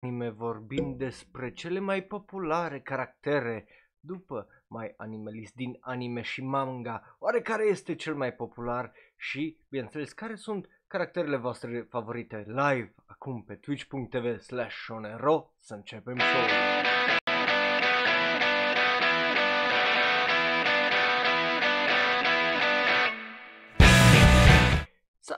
anime vorbim despre cele mai populare caractere după mai animalist din anime și manga. Oare care este cel mai popular? Și, bineînțeles, care sunt caracterele voastre favorite live acum pe twitch.tv slash să începem show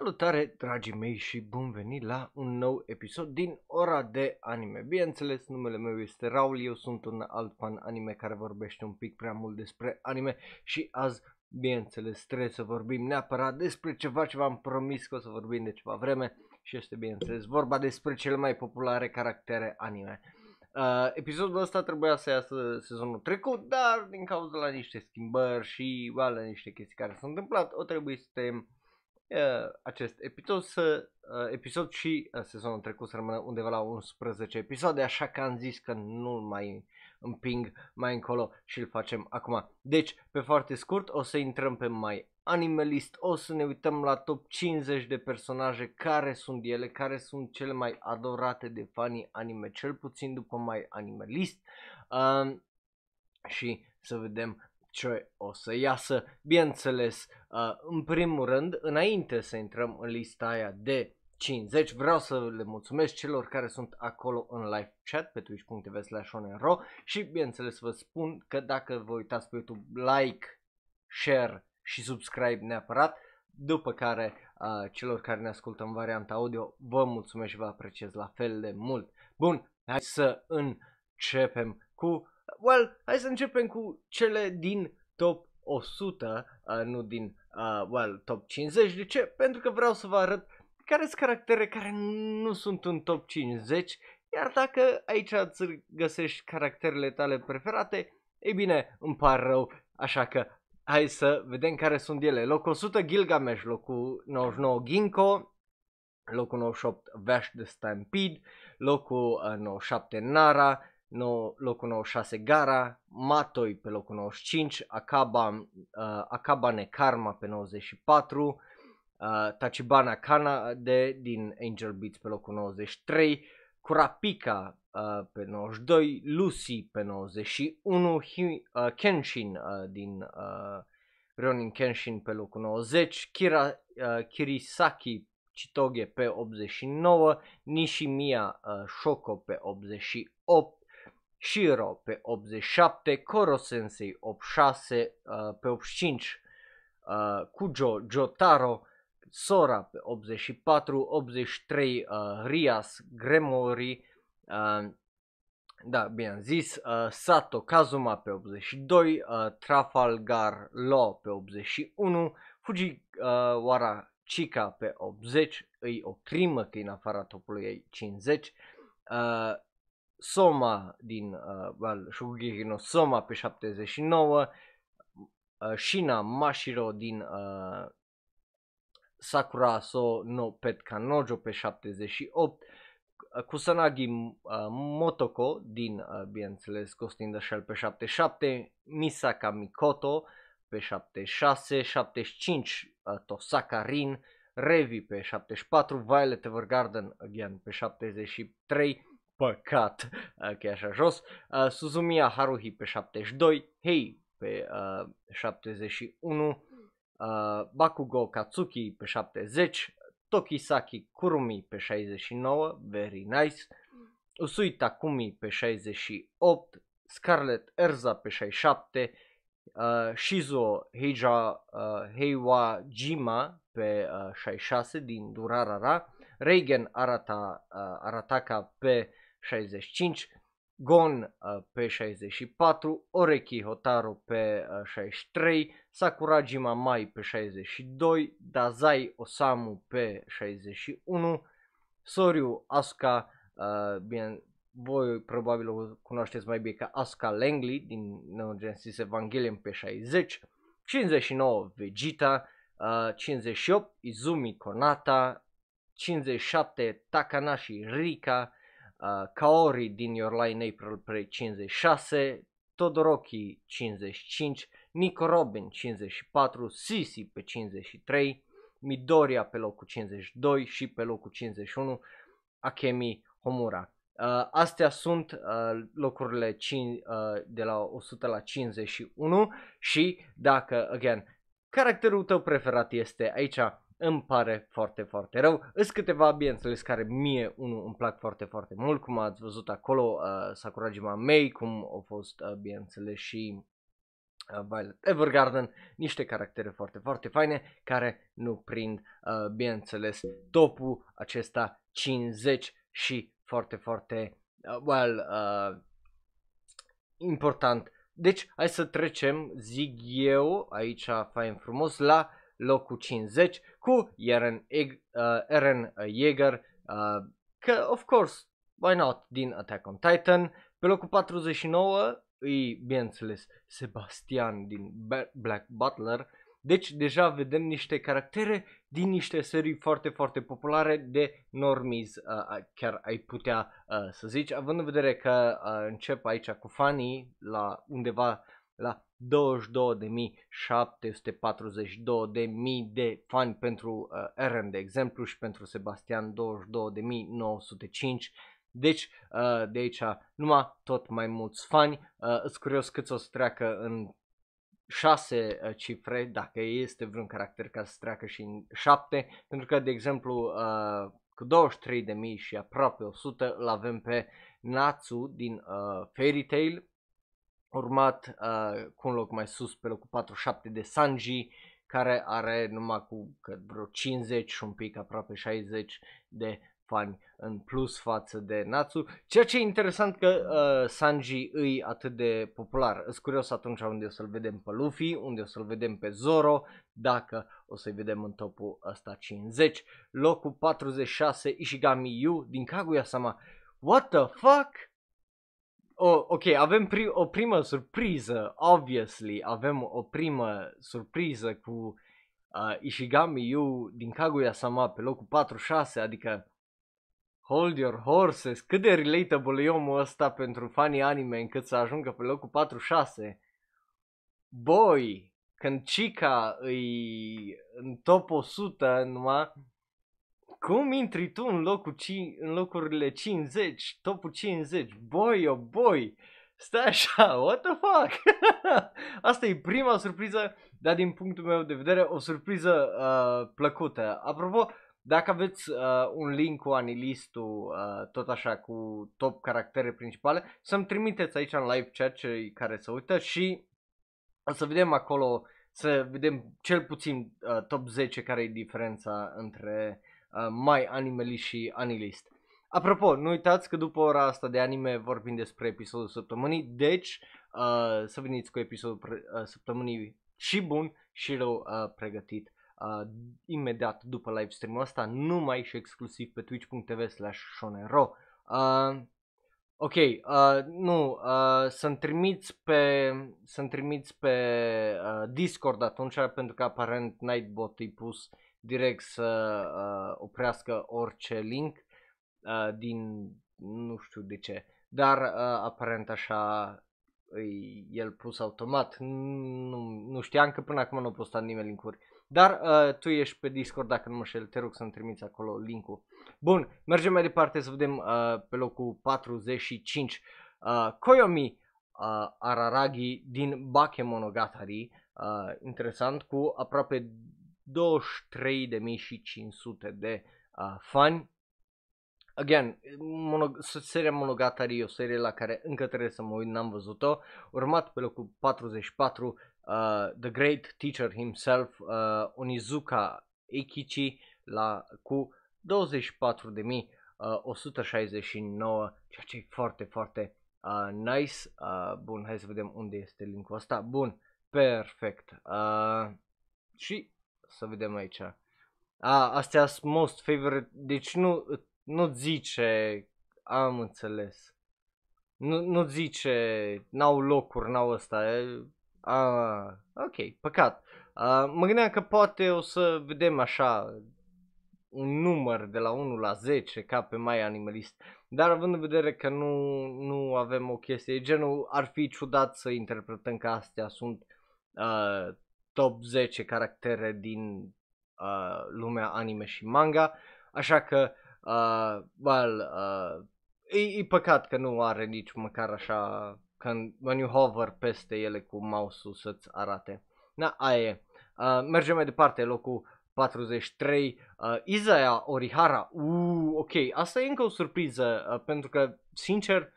Salutare dragii mei și bun venit la un nou episod din ora de anime. Bineînțeles, numele meu este Raul, eu sunt un alt fan anime care vorbește un pic prea mult despre anime și azi, bineînțeles, trebuie să vorbim neapărat despre ceva ce v-am promis că o să vorbim de ceva vreme și este, bineînțeles, vorba despre cele mai populare caractere anime. Uh, episodul ăsta trebuia să iasă sezonul trecut, dar din cauza la niște schimbări și la niște chestii care s-au întâmplat, o trebuie să te uh, acest episod, să, uh, episod și uh, sezonul trecut să rămână undeva la 11 episoade, așa că am zis că nu mai împing mai încolo și îl facem acum. Deci, pe foarte scurt, o să intrăm pe mai Animalist, o să ne uităm la top 50 de personaje, care sunt ele, care sunt cele mai adorate de fanii anime, cel puțin după mai Animalist. Uh, și să vedem ce o să iasă. Bineînțeles, uh, în primul rând, înainte să intrăm în lista aia de 50, vreau să le mulțumesc celor care sunt acolo în live chat pe twitch.tv slash și bineînțeles vă spun că dacă vă uitați pe YouTube, like, share și subscribe neapărat, după care uh, celor care ne ascultă în varianta audio, vă mulțumesc și vă apreciez la fel de mult. Bun, hai să începem cu well, hai să începem cu cele din top 100, uh, nu din, uh, well, top 50. De ce? Pentru că vreau să vă arăt care sunt caractere care nu sunt în top 50, iar dacă aici îți găsești caracterele tale preferate, ei bine, îmi par rău, așa că hai să vedem care sunt ele. Locul 100 Gilgamesh, locul 99 Ginkgo, locul 98 Vash the Stampede, locul 97 uh, Nara, no, locul 96 Gara, Matoi pe locul 95, Akaba, uh, Akabane Karma pe 94, uh, Tachibana Kana de din Angel Beats pe locul 93, Kurapika uh, pe 92, Lucy pe 91, Hi, uh, Kenshin uh, din uh, Ronin Kenshin pe locul 90, Kira, uh, Kirisaki Chitoge pe 89, Nishimiya uh, Shoko pe 88, Shiro pe 87, Koro Sensei 86, uh, pe 85, uh, Kujo Jotaro, Sora pe 84, 83, uh, Rias Gremori, uh, da, bine am zis, uh, Sato Kazuma pe 82, uh, Trafalgar Law pe 81, Fujiwara uh, Chika pe 80, îi o crimă că e în afara topului ei 50, uh, Soma din uh, well, Shugeki no Soma pe 79, uh, Shina Mashiro din uh, Sakura So no Pet Kanojo pe 78, uh, Kusanagi uh, Motoko din, uh, bineînțeles, Ghost in the Shell pe 77, Misaka Mikoto pe 76, 75 uh, Tosaka Rin, Revi pe 74, Violet Evergarden again pe 73, păcat, că e așa jos, uh, Suzumiya Haruhi pe 72, Hei pe uh, 71, uh, Bakugo Katsuki pe 70, Tokisaki Kurumi pe 69, very nice, Usui Takumi pe 68, Scarlet Erza pe 67, uh, Shizuo Heija, uh, Heiwa Jima pe uh, 66 din Durarara, Reigen Arata, uh, Arataka pe 65, Gon uh, pe 64, Oreki Hotaru pe uh, 63, Sakurajima Mai pe 62, Dazai Osamu pe 61, Soryu Asuka, uh, bine, voi probabil o cunoașteți mai bine ca Asuka Langley din Neon Genesis Evangelion pe 60, 59 Vegeta, uh, 58 Izumi Konata, 57 Takanashi Rika, uh, Kaori din Your Line April pe 56, Todoroki 55, Nico Robin 54, Sisi pe 53, Midoriya pe locul 52 și pe locul 51 Akemi Homura. Uh, astea sunt uh, locurile 5, uh, de la 100 la 51 și dacă, again, caracterul tău preferat este aici, îmi pare foarte, foarte rău. Îs câteva, bineînțeles, care mie unul îmi plac foarte, foarte mult, cum ați văzut acolo, uh, Sakurajima Mei, cum au fost, uh, bineînțeles, și uh, Violet Evergarden, niște caractere foarte, foarte faine, care nu prind, uh, bineînțeles, topul acesta 50 și foarte, foarte, uh, well, uh, important. Deci, hai să trecem, zic eu, aici fain frumos, la locul 50 cu Eren, Eg, uh, Eren Yeager, uh, că, of course, why not, din Attack on Titan. Pe locul 49 îi, bineînțeles, Sebastian din Black Butler, deci deja vedem niște caractere din niște serii foarte, foarte populare de normies, uh, chiar ai putea uh, să zici, având în vedere că uh, încep aici cu fanii la undeva la 22.742.000 de fani pentru uh, Eren, de exemplu, și pentru Sebastian 22.905. Deci, uh, de aici numai tot mai mulți fani. Uh, îți curios cât o să treacă în șase uh, cifre, dacă este vreun caracter ca să treacă și în șapte, pentru că, de exemplu, uh, cu 23.000 și aproape 100 îl avem pe Natsu din uh, Fairy Tail, urmat uh, cu un loc mai sus pe locul 47 de Sanji, care are numai cu că vreo 50 și un pic, aproape 60 de fani în plus față de Natsu, ceea ce e interesant că uh, Sanji îi atât de popular. Îs curios atunci unde o să-l vedem pe Luffy, unde o să-l vedem pe Zoro, dacă o să-i vedem în topul ăsta 50. Locul 46, Ishigami Yu din Kaguya-sama. What the fuck? Oh, ok, avem pri- o primă surpriză, obviously, avem o primă surpriză cu uh, Ishigami Yu din Kaguya-sama pe locul 46, adică Hold your horses, cât de relatable e omul ăsta pentru fanii anime încât să ajungă pe locul 46. Boy, când Chica îi în top 100 numai, cum intri tu în, locul ci- în locurile 50, topul 50? Boy, oh boy! Stai așa, what the fuck? Asta e prima surpriză, dar din punctul meu de vedere o surpriză uh, plăcută. Apropo, dacă aveți uh, un link cu anilistul, uh, tot așa, cu top caractere principale, să-mi trimiteți aici în live chat cei care se uită și o să vedem acolo, să vedem cel puțin uh, top 10 care e diferența între uh, My Animali și Anilist. Apropo, nu uitați că după ora asta de anime vorbim despre episodul săptămânii, deci uh, să veniți cu episodul pre- uh, săptămânii și bun și rău uh, pregătit uh, imediat după live stream-ul ăsta, numai și exclusiv pe twitch.tv slash shonero. Uh, ok, uh, nu, uh, să-mi trimiți pe, să-mi trimiți pe uh, Discord atunci, pentru că aparent Nightbot e pus direct să uh, oprească orice link uh, din nu știu de ce, dar uh, aparent așa e el pus automat, nu, nu știam că până acum nu a postat nimeni linkuri. Dar uh, tu ești pe Discord dacă nu mă șel, te rog să-mi trimiți acolo linkul. Bun, mergem mai departe să vedem uh, pe locul 45 uh, Koyomi uh, Araragi din Bakemonogatari. Uh, interesant, cu aproape 23.500 de uh, fani. Again, mono- seria Monogatari e o serie la care încă trebuie să mă uit, n-am văzut-o. Urmat pe locul 44 uh, The Great Teacher himself, uh, Onizuka Eikichi, la, cu 24.169, uh, ceea ce e foarte, foarte uh, nice. Uh, bun, hai să vedem unde este linkul ăsta. Bun, perfect. Uh, și să vedem aici. A, astea sunt most favorite, deci nu, nu zice, am înțeles. Nu, nu zice, n-au locuri, n-au ăsta, Ah, ok, păcat. Uh, mă gândeam că poate o să vedem așa un număr de la 1 la 10 ca pe mai animalist. Dar având în vedere că nu, nu avem o chestie genul, ar fi ciudat să interpretăm că astea sunt uh, top 10 caractere din uh, lumea anime și manga. Așa că, uh, well, uh, e, e păcat că nu are nici măcar așa, când, when you hover peste ele cu mouse-ul să-ți arate. Na, aia e. Uh, mergem mai departe, locul 43, uh, Izaya Orihara, uh, ok, asta e încă o surpriză, uh, pentru că, sincer,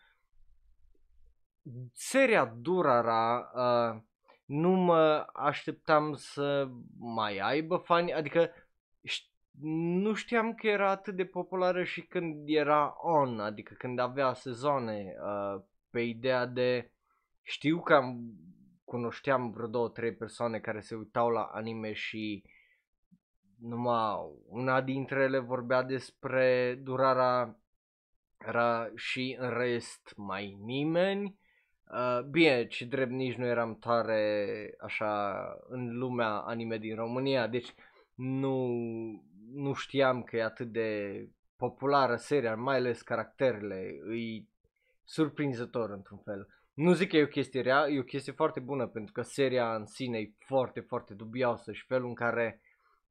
seria Durara uh, nu mă așteptam să mai aibă fani, adică nu știam că era atât de populară și când era on, adică când avea sezoane, uh, pe ideea de știu că am, cunoșteam vreo două, trei persoane care se uitau la anime și numai una dintre ele vorbea despre durarea era și în rest mai nimeni. Uh, bine, și drept nici nu eram tare așa în lumea anime din România, deci nu, nu știam că e atât de populară seria, mai ales caracterele, e surprinzător într-un fel. Nu zic că e o chestie rea, e o chestie foarte bună pentru că seria în sine e foarte, foarte dubioasă și felul în care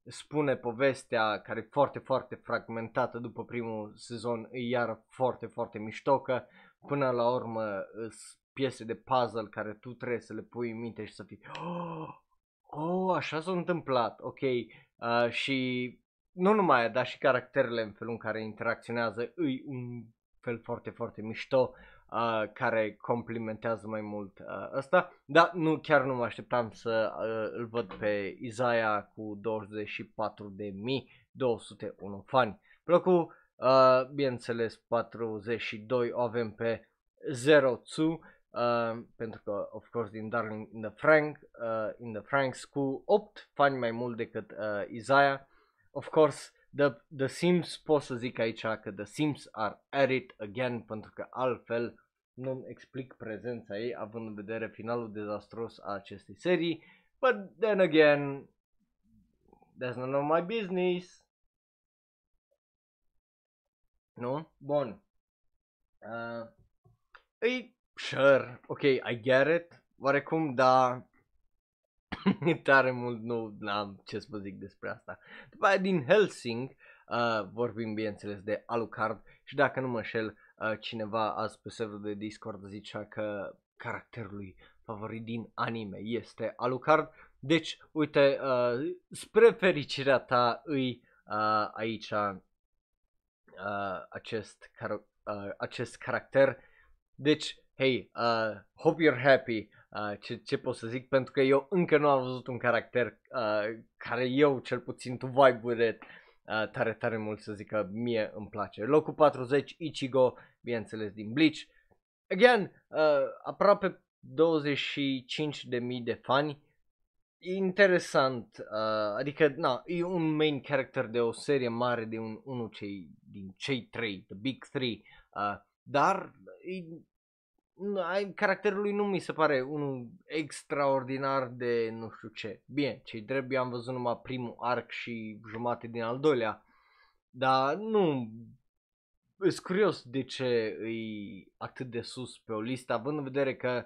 spune povestea care e foarte, foarte fragmentată după primul sezon e iar foarte, foarte mișto că până la urmă sunt piese de puzzle care tu trebuie să le pui în minte și să fii oh, oh așa s-a întâmplat, ok uh, și nu numai dar și caracterele în felul în care interacționează e un fel foarte, foarte mișto uh, care complimentează mai mult uh, ăsta, dar nu, chiar nu mă așteptam să uh, îl văd pe Isaia cu 24.201 fani. Locul, uh, bineînțeles, 42 o avem pe Zero Tsu, Uh, pentru că, of course, din Darling in the Frank, uh, in the Franks cu 8 fani mai mult decât uh, Isaiah. Of course, The, the Sims pot să zic aici că The Sims are at it again pentru că altfel nu explic prezența ei având în vedere finalul dezastros a acestei serii. But then again, that's none of my business. Nu? Bun. Uh, e sure, ok, I get it, oarecum, dar tare mult nu am ce să vă zic despre asta. După aia din Helsing uh, vorbim bineînțeles de Alucard și dacă nu mă înșel uh, cineva azi pe serverul de Discord zicea că caracterul lui favorit din anime este Alucard. Deci, uite, uh, spre fericirea ta îi uh, aici uh, acest, car- uh, acest caracter. Deci, hey, uh, hope you're happy. Uh, ce, ce pot să zic, pentru că eu încă nu am văzut un caracter uh, care eu, cel puțin, tu vibe uh, tare, tare mult să zic că mie îmi place. Locul 40, Ichigo, bineînțeles, din Bleach. Again, uh, aproape 25.000 de fani. Interesant, uh, adică, na, e un main character de o serie mare de un, unul cei, din cei trei, the big three, uh, dar e caracterul lui nu mi se pare unul extraordinar de nu știu ce. Bine, cei drept am văzut numai primul arc și jumate din al doilea, dar nu sunt curios de ce e atât de sus pe o listă, având în vedere că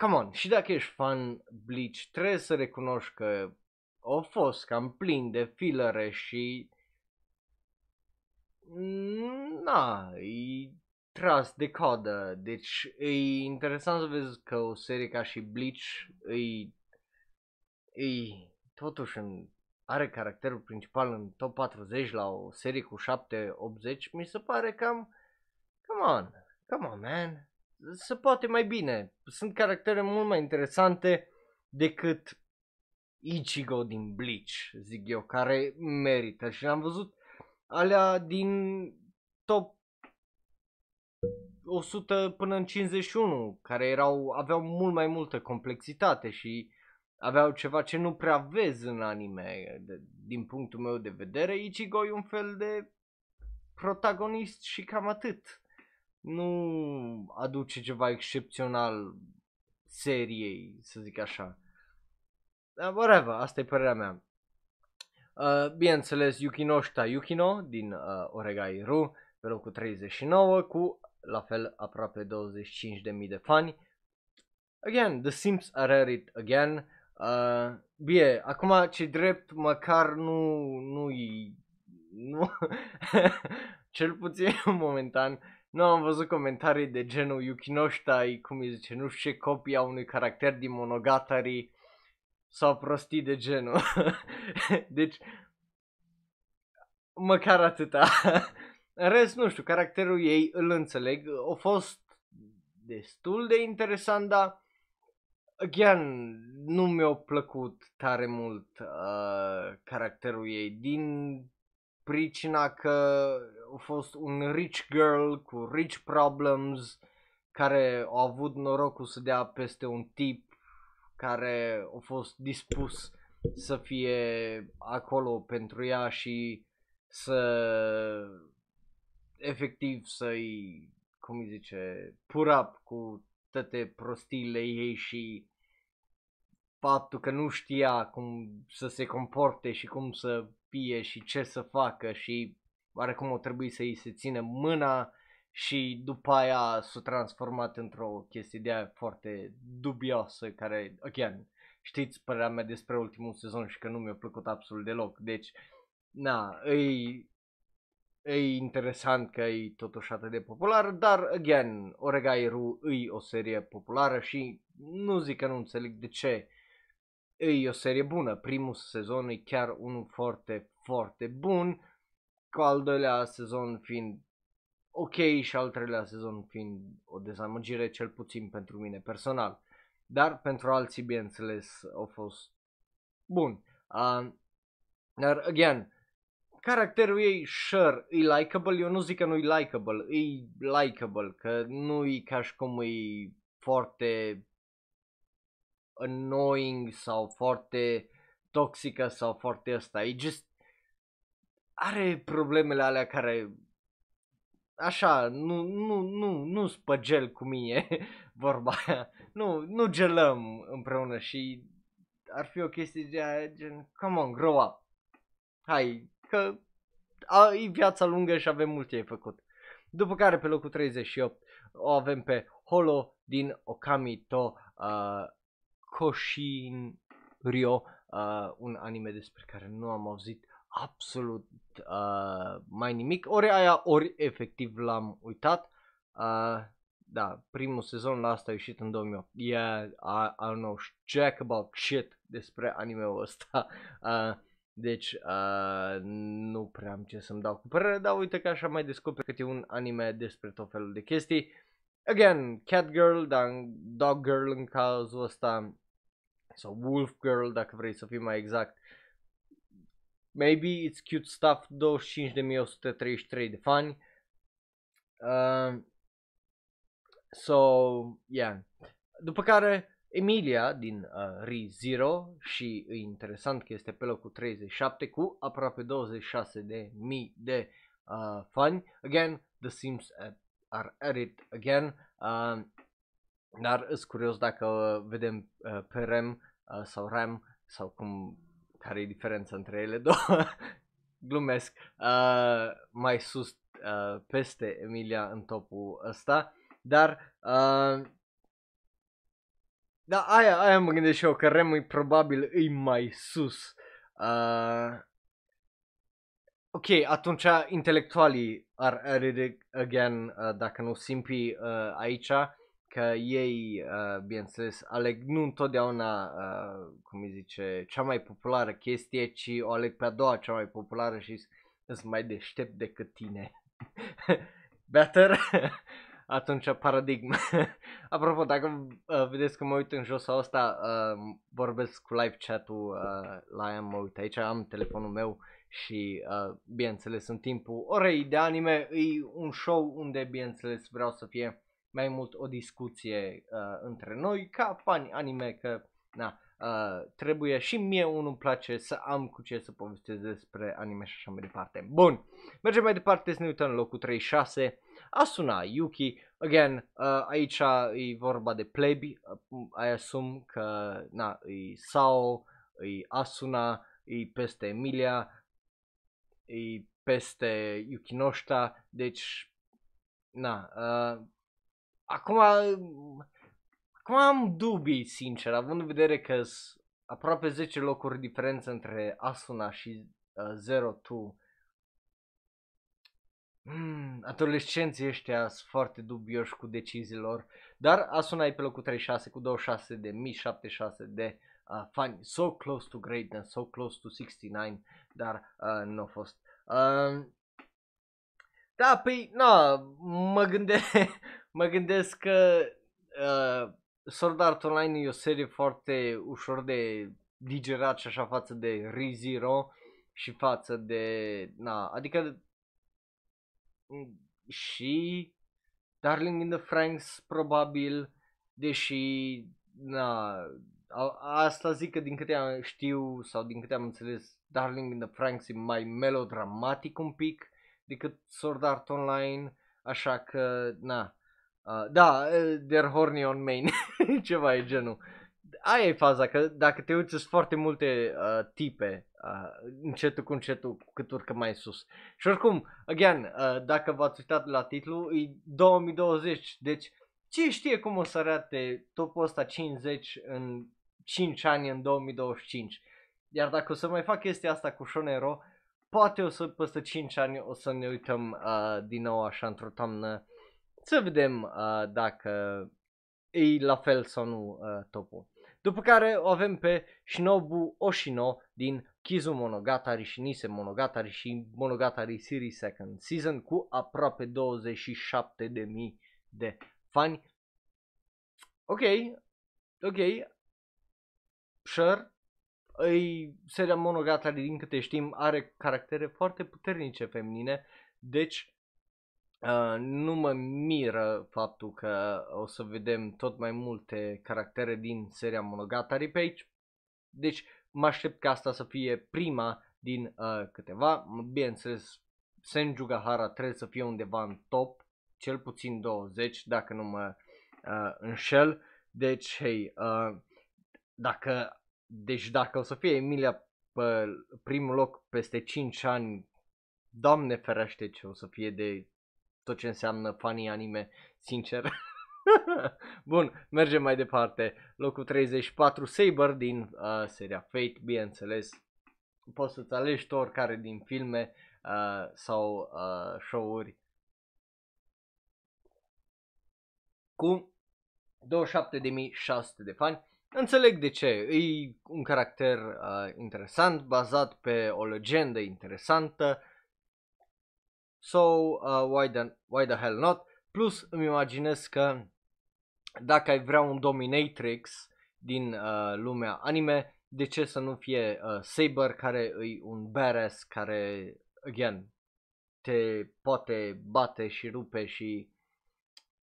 Come on, și dacă ești fan Bleach, trebuie să recunoști că au fost cam plin de filere și... Na, e tras de codă. Deci e interesant să vezi că o serie ca și Bleach e, e totuși în, are caracterul principal în top 40 la o serie cu 7-80. Mi se pare cam... Come on, come on man. Se poate mai bine. Sunt caractere mult mai interesante decât Ichigo din Bleach, zic eu, care merită. Și am văzut alea din top 100 până în 51, care erau, aveau mult mai multă complexitate și aveau ceva ce nu prea vezi în anime, de, din punctul meu de vedere. Ichigo e un fel de protagonist și cam atât. Nu aduce ceva excepțional seriei, să zic așa. Dar whatever, asta e părerea mea. Uh, bineînțeles, Yukino Shita Yukino din uh, Oregai Ru pe locul 39 cu la fel aproape 25.000 de fani. Again, The Sims are at it again. Uh, bine, acum ce drept măcar nu, nu nu, cel puțin momentan, nu am văzut comentarii de genul Yukinoshita, cum îi zice, nu știu ce copia unui caracter din Monogatari sau prostii de genul. deci, măcar atâta. În rest, nu știu, caracterul ei îl înțeleg. A fost destul de interesant, dar again, nu mi-a plăcut tare mult uh, caracterul ei din pricina că a fost un rich girl cu rich problems care a avut norocul să dea peste un tip care a fost dispus să fie acolo pentru ea și să efectiv să-i, cum îi zice, purap cu toate prostiile ei și faptul că nu știa cum să se comporte și cum să fie și ce să facă și oarecum o trebuie să îi se ține mâna și după aia s-a transformat într-o chestie de aia foarte dubioasă care, again, știți părerea mea despre ultimul sezon și că nu mi-a plăcut absolut deloc, deci, na, îi, e interesant că e totuși atât de popular, dar, again, Oregai Ru e o serie populară și nu zic că nu înțeleg de ce e o serie bună. Primul sezon e chiar unul foarte, foarte bun, cu al doilea sezon fiind ok și al treilea sezon fiind o dezamăgire, cel puțin pentru mine personal. Dar pentru alții, bineînțeles, au fost bun. Uh, dar, again, caracterul ei, sure, e likable, eu nu zic că nu e likable, e likable, că nu e ca și cum e foarte annoying sau foarte toxică sau foarte ăsta, e just are problemele alea care așa, nu, nu, nu, nu spăgel cu mine vorba aia, nu, nu gelăm împreună și ar fi o chestie de gen, come on, grow up, hai, că a, e viața lungă și avem multe de făcut. După care pe locul 38 o avem pe Holo din Okami to uh, Koshin Ryo, uh, un anime despre care nu am auzit absolut uh, mai nimic. Ori aia, ori efectiv l-am uitat. Uh, da, primul sezon la asta a ieșit în 2008. Yeah, I, I don't know jack about shit despre anime-ul ăsta. Uh, deci uh, nu prea am ce să-mi dau cu părere, dar uite că așa mai descoper că e un anime despre tot felul de chestii. Again, Cat Girl, dar Dog Girl în cazul ăsta, sau Wolf Girl dacă vrei să fii mai exact. Maybe it's cute stuff, 25.133 de fani. Uh, so, yeah. După care Emilia din uh, Re-Zero și e interesant că este pe locul 37 cu aproape 26 de mii de uh, fani. Again, The Sims are at it again. Uh, dar sunt curios dacă vedem uh, pe Rem uh, sau Ram sau cum care e diferența între ele două. Glumesc. Uh, mai sus uh, peste Emilia în topul ăsta. Dar uh, da, aia, aia mă gândesc și eu, că Rem e probabil îi mai sus. Uh, ok, atunci intelectualii ar are again, uh, dacă nu simpi uh, aici, că ei, uh, bineînțeles, aleg nu întotdeauna, uh, cum îi zice, cea mai populară chestie, ci o aleg pe a doua cea mai populară și sunt mai deștept decât tine. Better? Atunci paradigma. Apropo, dacă uh, vedeți că mă uit în jos ăsta, uh, vorbesc cu live chat-ul uh, la ea, mă uit aici, am telefonul meu și uh, bineînțeles în timpul orei de anime e un show unde bineînțeles vreau să fie mai mult o discuție uh, între noi ca fani anime că na, uh, trebuie și mie unul îmi place să am cu ce să povestesc despre anime și așa mai departe. Bun, mergem mai departe să ne uităm în locul 36 Asuna Yuki, again, uh, aici e vorba de plebi, uh, I asum că, na, e Sao, e Asuna, e peste Emilia, e peste Yukinoshita, deci, na, uh, acum, acum am dubii, sincer, având în vedere că aproape 10 locuri diferență între Asuna și uh, Zero Two Mm, adolescenții ăștia sunt foarte dubioși cu deciziilor, dar Asuna pe locul 36 cu 26 de mii 76 de uh, fani, so close to greatness, so close to 69, dar uh, nu a fost. Uh, da, păi, na, mă, gânde, mă gândesc că uh, Sword Art Online e o serie foarte ușor de digerat și așa față de ReZero și față de, na, adică și Darling in the Franks probabil, deși, na, a, asta zic că din câte am știu sau din câte am înțeles, Darling in the Franks e mai melodramatic un pic decât Sword Art Online, așa că, na, uh, da, they're horny on main, ceva e genul. Aia e faza, că dacă te uiți, sunt foarte multe uh, tipe uh, încetul cu încetul cât urcă mai sus. Și oricum, again, uh, dacă v-ați uitat la titlu, e 2020, deci ce știe cum o să arate topul ăsta 50 în 5 ani în 2025. Iar dacă o să mai fac chestia asta cu Shonero, poate o să peste 5 ani o să ne uităm uh, din nou așa într-o toamnă să vedem uh, dacă e la fel sau nu uh, topul. După care o avem pe Shinobu Oshino din Kizu Monogatari și Nise Monogatari și Monogatari Series Second Season cu aproape 27.000 de fani. Ok, ok, sure, îi, seria Monogatari, din câte știm, are caractere foarte puternice feminine, deci uh, nu mă miră faptul că o să vedem tot mai multe caractere din seria Monogatari pe aici. Deci mă aștept ca asta să fie prima din uh, câteva. Bineînțeles, Senju Gahara trebuie să fie undeva în top, cel puțin 20, dacă nu mă uh, înșel. Deci, hei, uh, dacă deci dacă o să fie Emilia pe primul loc peste 5 ani, doamne ferește ce o să fie de tot ce înseamnă fanii anime, sincer. Bun, mergem mai departe. Locul 34, Saber din uh, seria Fate, bineînțeles. Poți să-ți alegi tu oricare din filme uh, sau uh, show-uri. Cu 27.600 de fani. Înțeleg de ce. E un caracter uh, interesant, bazat pe o legendă interesantă. So, uh, why, the, why the hell not? Plus, îmi imaginez că dacă ai vrea un dominatrix din uh, lumea anime, de ce să nu fie uh, Saber, care e un badass, care, again, te poate bate și rupe și,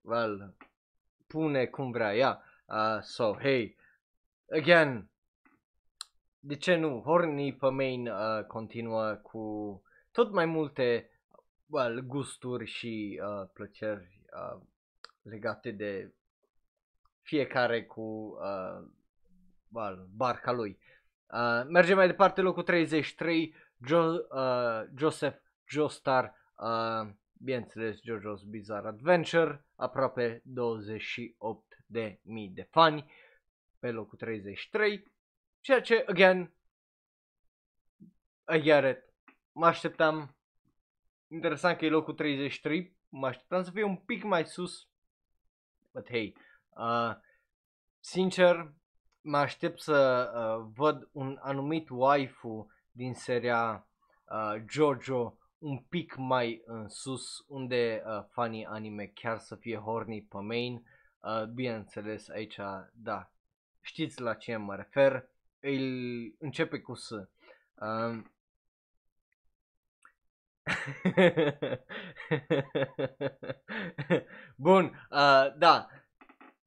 well, pune cum vrea ea. Uh, so, hey, again, de ce nu? Horny pe main uh, continuă cu tot mai multe well, gusturi și uh, plăceri uh, legate de fiecare cu uh, well, barca lui. Uh, mergem mai departe, locul 33, jo- uh, Joseph Joestar, uh, bineînțeles JoJo's Bizarre Adventure, aproape 28 de mii de fani pe locul 33, ceea ce, again, I get it. Mă așteptam, interesant că e locul 33, mă așteptam să fie un pic mai sus, but hey, uh, sincer, mă aștept să uh, văd un anumit waifu din seria uh, JoJo un pic mai în sus, unde uh, fanii anime chiar să fie horny pe main. Uh, bineînțeles, aici, da, știți la ce mă refer, îl începe cu S. Um... Bun, uh, da,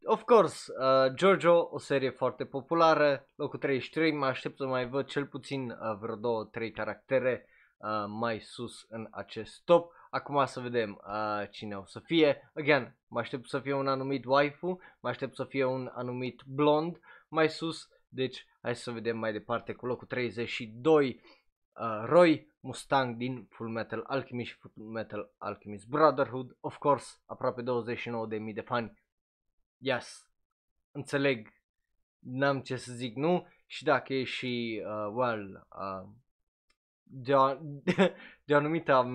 of course, uh, Giorgio, o serie foarte populară, locul 33, mă aștept să mai văd cel puțin uh, vreo două, trei caractere uh, mai sus în acest top. Acum să vedem uh, cine o să fie. Again, mă aștept să fie un anumit waifu, mă aștept să fie un anumit blond mai sus. Deci, hai să vedem mai departe cu locul 32. Uh, Roy Mustang din Full Metal Alchemist și Full Metal Alchemist Brotherhood. Of course, aproape 29.000 de fani. Yes, înțeleg, n-am ce să zic nu. Și dacă e și, uh, well, uh, de, o, de, de o anumită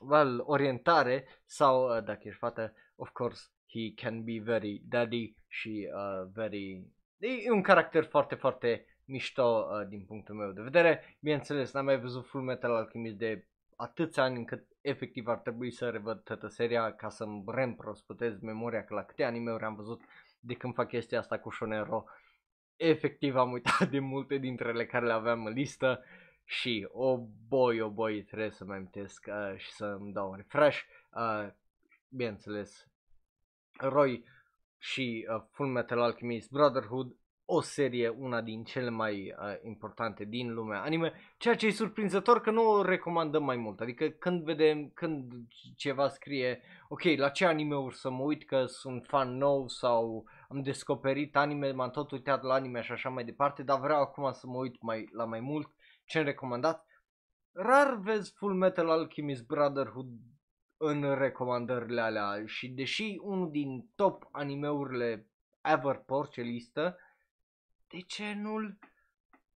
well, orientare sau uh, dacă ești fată, of course, he can be very daddy și uh, very... E un caracter foarte, foarte mișto uh, din punctul meu de vedere. Bineînțeles, n-am mai văzut Full Metal Alchemist de atâția ani încât efectiv ar trebui să revăd toată seria ca să-mi reîmprospătez memoria că la câte anime-uri am văzut de când fac chestia asta cu Shonero. Efectiv am uitat de multe dintre ele care le aveam în listă și oh boy, oh boy, trebuie să mai amintesc uh, și să îmi dau un refresh. Uh, bineînțeles, Roy și uh, Full Metal Alchemist Brotherhood o serie, una din cele mai uh, importante din lumea anime, ceea ce e surprinzător că nu o recomandăm mai mult. Adică când vedem, când ceva scrie, ok, la ce anime-uri să mă uit că sunt fan nou sau am descoperit anime, m-am tot uitat la anime și așa mai departe, dar vreau acum să mă uit mai, la mai mult, ce-mi recomandat. Rar vezi Full Metal Alchemist Brotherhood în recomandările alea și deși unul din top animeurile ever pe orice listă, de ce nu-l,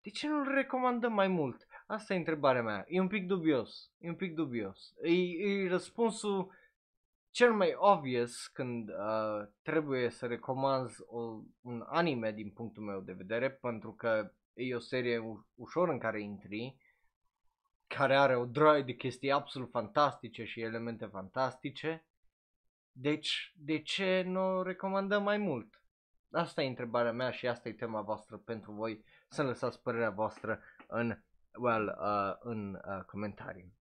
de ce nu-l recomandăm mai mult? Asta e întrebarea mea. E un pic dubios. E un pic dubios. E, e răspunsul cel mai obvious când uh, trebuie să recomand o, un anime din punctul meu de vedere, pentru că e o serie u- ușor în care intri, care are o droaie de chestii absolut fantastice și elemente fantastice. Deci, de ce nu o recomandăm mai mult? Asta e întrebarea mea și asta e tema voastră pentru voi să lăsați părerea voastră în, well, uh, în uh, comentarii.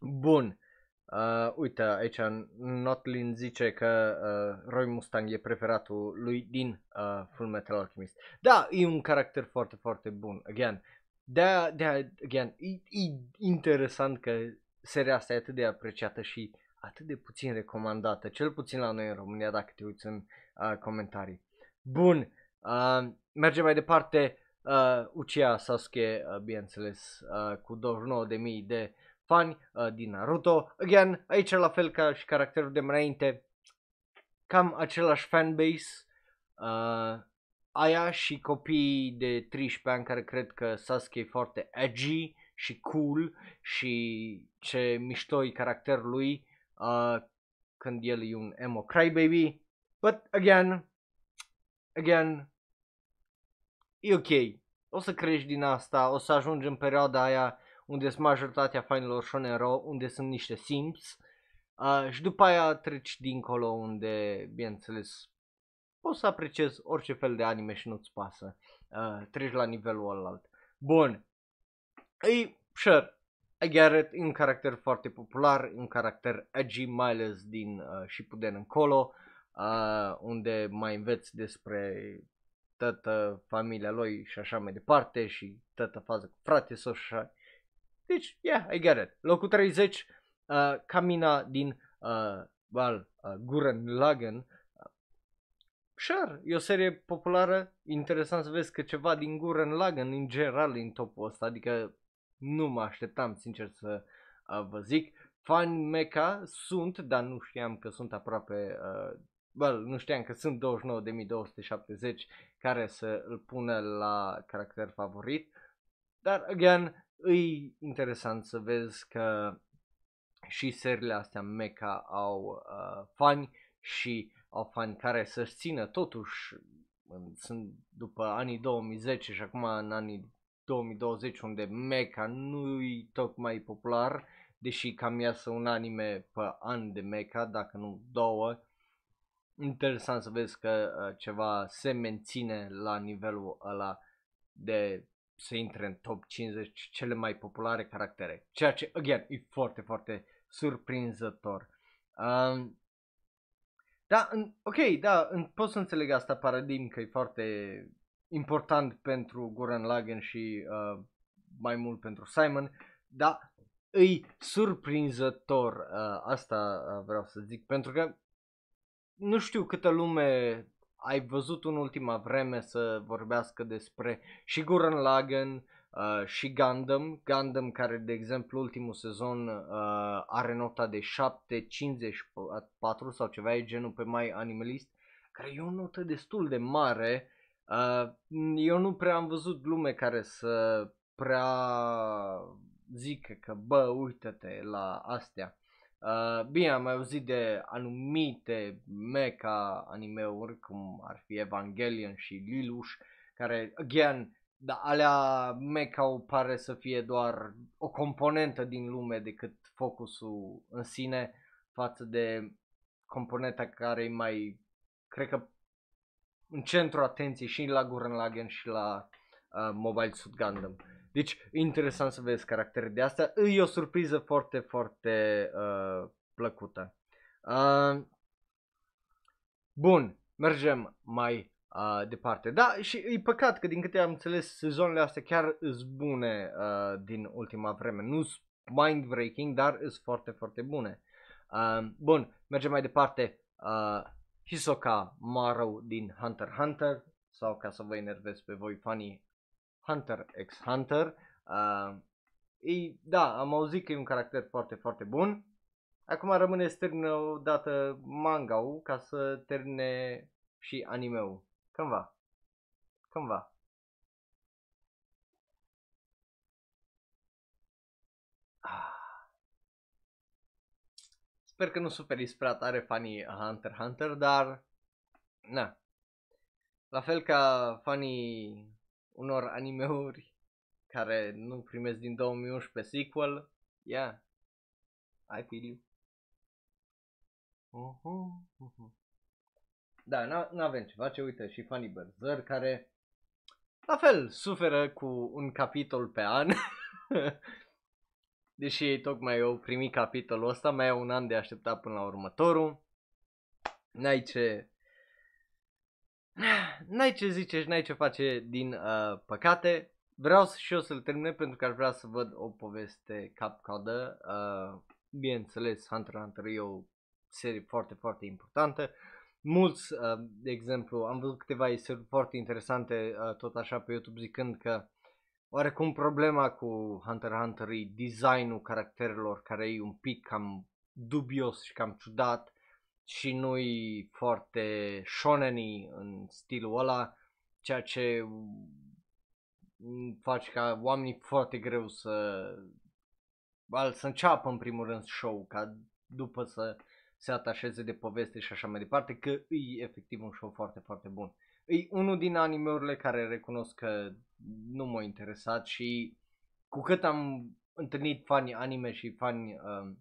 Bun. Uh, uite, aici Notlin zice că uh, Roy Mustang e preferatul lui din uh, Full Metal Alchemist. Da, e un caracter foarte, foarte bun. Again, de de again, e, e interesant că seria asta e atât de apreciată și atât de puțin recomandată, cel puțin la noi în România, dacă te uiți în uh, comentarii. Bun, uh, mergem mai departe. Uh, Uchiha Sasuke, uh, bineînțeles, uh, cu 29.000 de fani uh, din Naruto. Again, aici la fel ca și caracterul de mai înainte, cam același fanbase. Uh, aia și copii de 13 ani care cred că Sasuke e foarte edgy și cool și ce mișto e caracterul lui uh, când el e un emo crybaby. But again, again, e ok. O să crești din asta, o să ajungi în perioada aia unde sunt majoritatea fanilor shonen unde sunt niște simps. Uh, și după aia treci dincolo unde, bineînțeles, poți să apreciezi orice fel de anime și nu-ți pasă. Uh, treci la nivelul ălalt. Bun. E, sure, I get it, e un caracter foarte popular, un caracter edgy, mai ales din uh, Shippuden încolo uh, unde mai înveți despre toată familia lui și așa mai departe și toată faza cu frate sau așa. Deci, yeah, I get it. Locul 30, uh, Camina din uh, well, uh, Guren Lagen. Uh, sure, e o serie populară, interesant să vezi că ceva din Guren Lagen în general în topul ăsta, adică nu mă așteptam sincer să uh, vă zic. Fan mecha sunt, dar nu știam că sunt aproape uh, well, nu știam că sunt 29.270 care să îl pună la caracter favorit, dar, again, e interesant să vezi că și seriile astea mecha au uh, fani și au fani care să țină totuși sunt după anii 2010 și acum în anii 2020 unde mecha nu e tocmai popular, deși cam iasă un anime pe an de mecha, dacă nu două, interesant să vezi că uh, ceva se menține la nivelul ăla de să intre în top 50 cele mai populare caractere. Ceea ce, again, e foarte, foarte surprinzător. Um, da, în, ok, da, în, pot să înțeleg asta paradigm că e foarte important pentru Guren Lagen și uh, mai mult pentru Simon, dar e surprinzător, uh, asta uh, vreau să zic, pentru că nu știu câtă lume ai văzut în ultima vreme să vorbească despre și Gurren Lagann uh, și Gundam. Gundam care, de exemplu, ultimul sezon uh, are nota de 7.54 sau ceva e genul pe mai Animalist, care e o notă destul de mare. Uh, eu nu prea am văzut lume care să prea zică că, bă, uite-te la astea. Uh, bine, am mai auzit de anumite mecha anime-uri, cum ar fi Evangelion și Lilush, care, again, da, alea mecha pare să fie doar o componentă din lume decât focusul în sine față de componenta care e mai, cred că, în centru atenției și la Gurren Lagann și la uh, Mobile Suit Gundam. Deci, interesant să vezi caractere de astea. E o surpriză foarte, foarte uh, plăcută. Uh, bun, mergem mai uh, departe. Da, și e păcat că din câte am înțeles sezonele astea chiar îs bune uh, din ultima vreme. Nu sunt mind-breaking, dar sunt foarte, foarte bune. Uh, bun, mergem mai departe. Uh, Hisoka Maru din Hunter Hunter sau ca să vă enervez pe voi fanii Hunter x Hunter. Uh, e, da, am auzit că e un caracter foarte, foarte bun. Acum rămâne să termină o dată manga ca să termine și anime-ul. Cum va? Cum va? Ah. Sper că nu suferiți prea tare fanii Hunter Hunter, dar na. La fel ca fanii unor animeuri care nu primesc din 2011 sequel, yeah, I feel you. Uh-huh, uh-huh. Da, nu avem ce face, uite, și Funny Berzer care la fel suferă cu un capitol pe an. Deși ei tocmai au primit capitolul ăsta, mai au un an de așteptat până la următorul. N-ai ce... N-ai ce zice și n-ai ce face din uh, păcate. Vreau și eu să-l termine pentru că aș vrea să văd o poveste cap-coadă. Uh, bineînțeles, Hunter x Hunter e o serie foarte, foarte importantă. Mulți, uh, de exemplu, am văzut câteva istori foarte interesante uh, tot așa pe YouTube zicând că oarecum problema cu Hunter x Hunter e designul caracterelor care e un pic cam dubios și cam ciudat și nu-i foarte shonen în stilul ăla, ceea ce face ca oamenii foarte greu să să înceapă în primul rând show ca după să se atașeze de poveste și așa mai departe, că e efectiv un show foarte, foarte bun. E unul din animeurile care recunosc că nu m-a interesat și cu cât am întâlnit fani anime și fani, uh,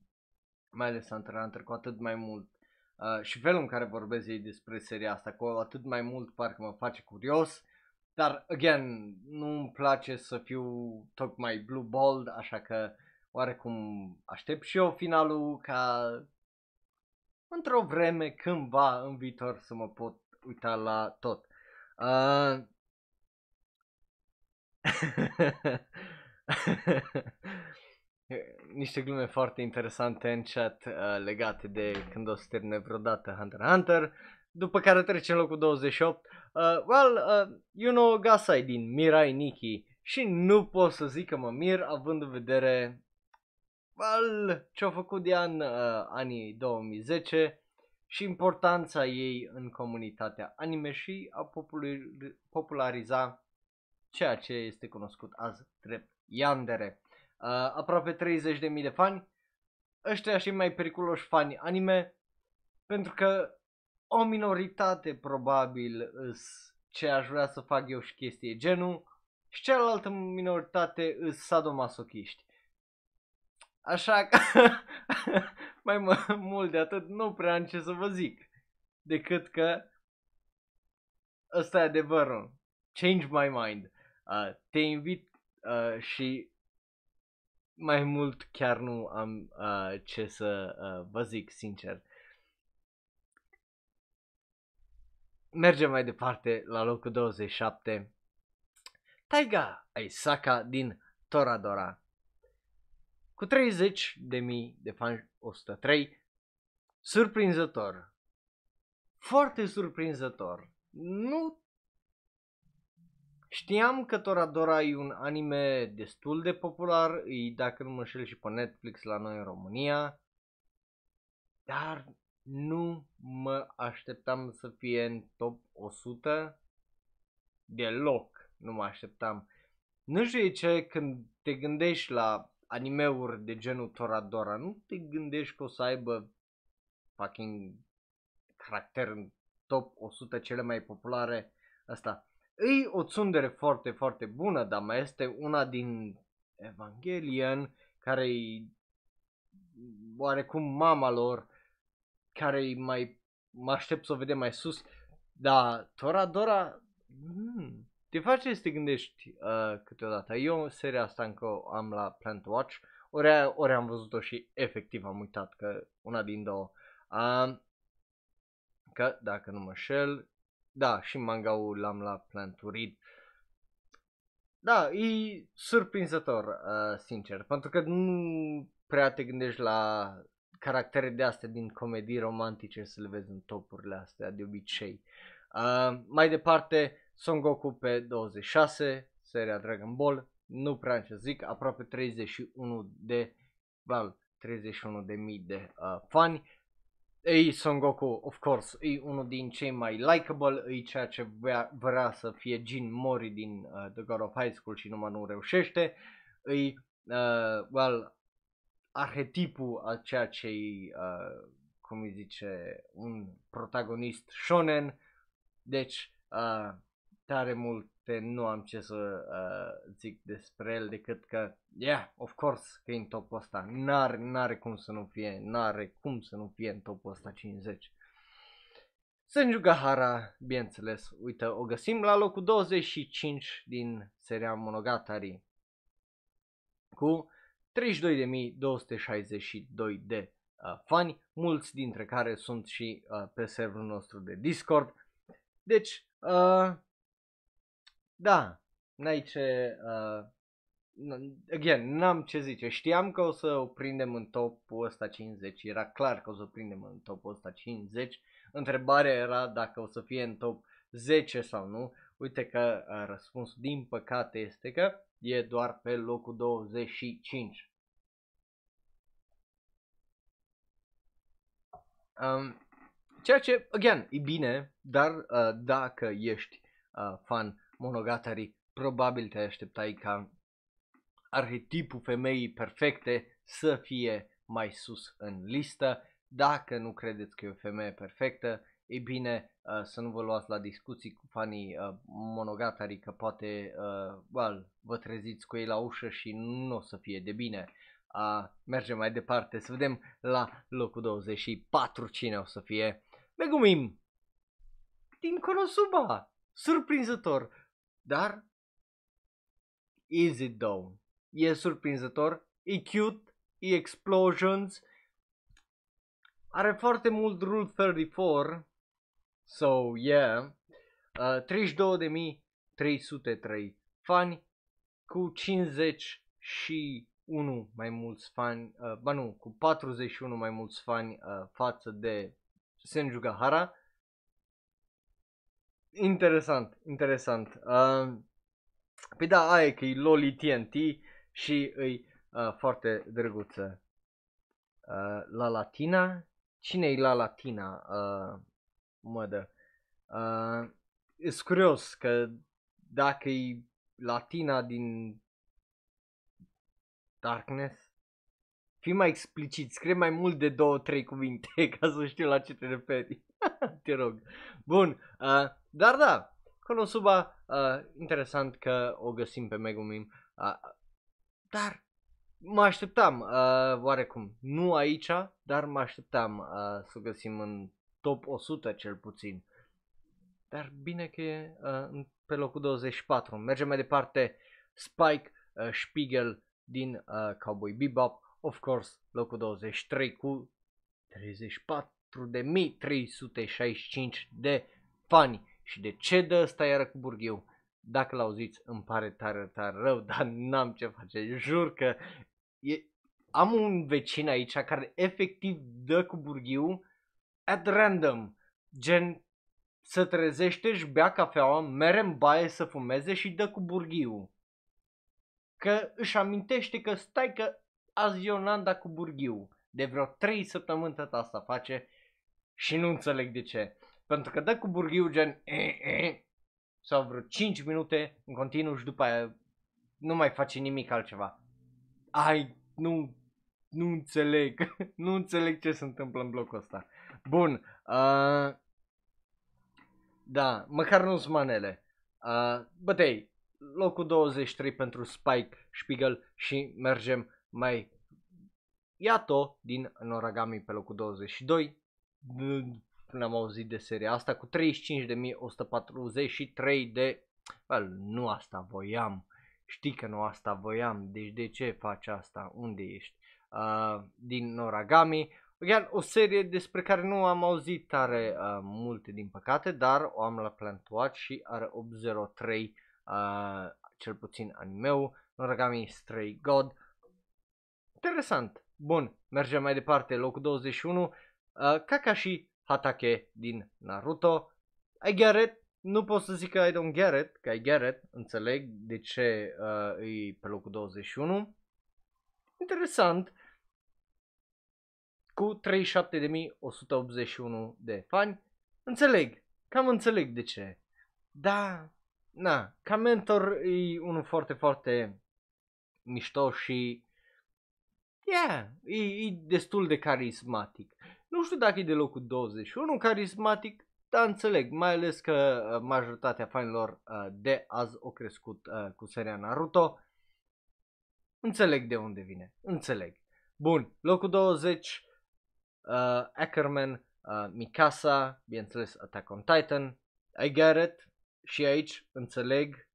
mai ales Hunter Hunter, cu atât mai mult uh, și felul în care vorbesc ei despre seria asta, cu atât mai mult parcă mă face curios, dar, again, nu îmi place să fiu tocmai blue bold, așa că oarecum aștept și eu finalul ca într-o vreme cândva în viitor să mă pot uita la tot. Uh... Niște glume foarte interesante în chat uh, legate de când o să termine vreodată Hunter x Hunter. După care trecem locul 28. Uh, well, uh, you know Gasai din Mirai Nikki. Și nu pot să zic că mă mir având în vedere well, ce-a făcut de an uh, anii 2010 și importanța ei în comunitatea anime și a populariza ceea ce este cunoscut azi drept Yandere. Uh, aproape 30.000 de fani, ăștia și mai periculoși fani anime, pentru că o minoritate probabil îs ce aș vrea să fac eu și chestie genul și cealaltă minoritate îs sadomasochiști. Așa că mai m- mult de atât nu prea am ce să vă zic. Decât că ăsta e adevărul. Change my mind. Uh, te invit uh, și mai mult chiar nu am uh, ce să uh, vă zic sincer. Mergem mai departe la locul 27. Taiga Aisaka din Toradora cu 30 de mii de fani 103. Surprinzător. Foarte surprinzător. Nu Știam că Toradora e un anime destul de popular, e dacă nu mă înșel și pe Netflix la noi în România, dar nu mă așteptam să fie în top 100 deloc, nu mă așteptam. Nu știu ce, când te gândești la animeuri de genul Toradora, nu te gândești că o să aibă fucking caracter în top 100 cele mai populare asta. E o tsundere foarte, foarte bună, dar mai este una din Evangelion care e oarecum mama lor, care e mai, mă aștept să o vedem mai sus, dar Toradora, hmm, te face să te gândești uh, câteodată. Eu seria asta încă am la Plant Watch, ori, ori am văzut-o și efectiv am uitat că una din două. Uh, că, dacă nu mă șel, da, și manga-ul l-am la Plant to Read. Da, e surprinzător, uh, sincer, pentru că nu prea te gândești la caractere de astea din comedii romantice să le vezi în topurile astea de obicei. Uh, mai departe, Son Goku pe 26, seria Dragon Ball, nu prea ce zic, aproape 31 de, well, 31 de mii de uh, fani. Ei, Son Goku, of course, e unul din cei mai likable, e ceea ce vrea, vrea să fie Jin Mori din uh, The God of High School și numai nu reușește. E, uh, well, arhetipul a ceea ce e, uh, cum îi zice, un protagonist shonen. Deci, uh, tare multe nu am ce să uh, zic despre el decât că, yeah, of course că e în topul ăsta. N-are, n-are cum să nu fie, n-are cum să nu fie în topul ăsta 50. Senju Gahara, bineînțeles, uite, o găsim la locul 25 din seria Monogatari cu 32.262 de uh, fani, mulți dintre care sunt și uh, pe serverul nostru de Discord. Deci, uh, da, n-ai ce... Uh, again, n-am ce zice. Știam că o să o prindem în topul ăsta 50. Era clar că o să o prindem în topul ăsta 50. Întrebarea era dacă o să fie în top 10 sau nu. Uite că uh, răspunsul din păcate este că e doar pe locul 25. Um, ceea ce, again, e bine, dar uh, dacă ești uh, fan Monogatari, probabil te așteptai ca arhetipul femeii perfecte să fie mai sus în listă. Dacă nu credeți că e o femeie perfectă, e bine uh, să nu vă luați la discuții cu fanii uh, Monogatari, că poate uh, well, vă treziți cu ei la ușă și nu o să fie de bine. Uh, mergem mai departe să vedem la locul 24 cine o să fie. Megumim din Konosuba, surprinzător, dar is it though? E surprinzător, e cute, e explosions, are foarte mult Rule 34, so yeah, uh, 32.303 fani cu 51 mai mulți fani, uh, ba nu, cu 41 mai mulți fani uh, față de Senju Gahara Interesant, interesant. Uh, păi da, aia e că e Loli TNT și îi uh, foarte drăguță. Uh, la Latina? Cine e la Latina? Uh, mădă. Uh, e curios că dacă e Latina din Darkness, fii mai explicit, scrie mai mult de două, trei cuvinte ca să știu la ce te referi. te rog. Bun, uh, dar da, Konosuba, uh, interesant că o găsim pe Megumin, uh, dar mă așteptam, uh, oarecum, nu aici, dar mă așteptam uh, să o găsim în top 100 cel puțin. Dar bine că e uh, pe locul 24. Mergem mai departe, Spike uh, Spiegel din uh, Cowboy Bebop, of course, locul 23 cu 34.365 de fani. Și de ce dă ăsta iară cu burghiu? Dacă l-auziți, îmi pare tare, tare rău, dar n-am ce face. Jur că e... am un vecin aici care efectiv dă cu burghiu at random. Gen, să trezește, își bea cafeaua, mere în baie să fumeze și dă cu burghiu. Că își amintește că stai că azi eu n-am dat cu burghiu. De vreo 3 săptămâni tot asta face și nu înțeleg de ce. Pentru că dă cu burghiu gen e, e, sau vreo 5 minute în continuu și după aia nu mai face nimic altceva. I nu, nu înțeleg, nu înțeleg ce se întâmplă în blocul ăsta. Bun, uh, da, măcar nu sunt manele. Uh, bătei, locul 23 pentru Spike Spiegel și mergem mai Iato din Noragami pe locul 22. Nu am auzit de seria asta cu 35.143 de... Well, nu asta voiam. Știi că nu asta voiam. Deci de ce faci asta? Unde ești? Uh, din Noragami. Again, o serie despre care nu am auzit tare uh, multe din păcate, dar o am la Plant Watch și are 803 uh, cel puțin animeu, Noragami Stray God. Interesant. Bun, mergem mai departe, locul 21, uh, Kakashi Hatake din Naruto. I get it, nu pot să zic că I don't get it, că I get it, înțeleg de ce uh, e pe locul 21. Interesant, cu 37.181 de fani, înțeleg, cam înțeleg de ce. Da, na, ca mentor e unul foarte, foarte mișto și yeah, e, e destul de carismatic. Nu știu dacă e de locul 21 carismatic, dar înțeleg, mai ales că uh, majoritatea fanilor uh, de azi au crescut uh, cu seria Naruto. Înțeleg de unde vine, înțeleg. Bun, locul 20, uh, Ackerman, uh, Mikasa, bineînțeles Attack on Titan, I get it, și aici înțeleg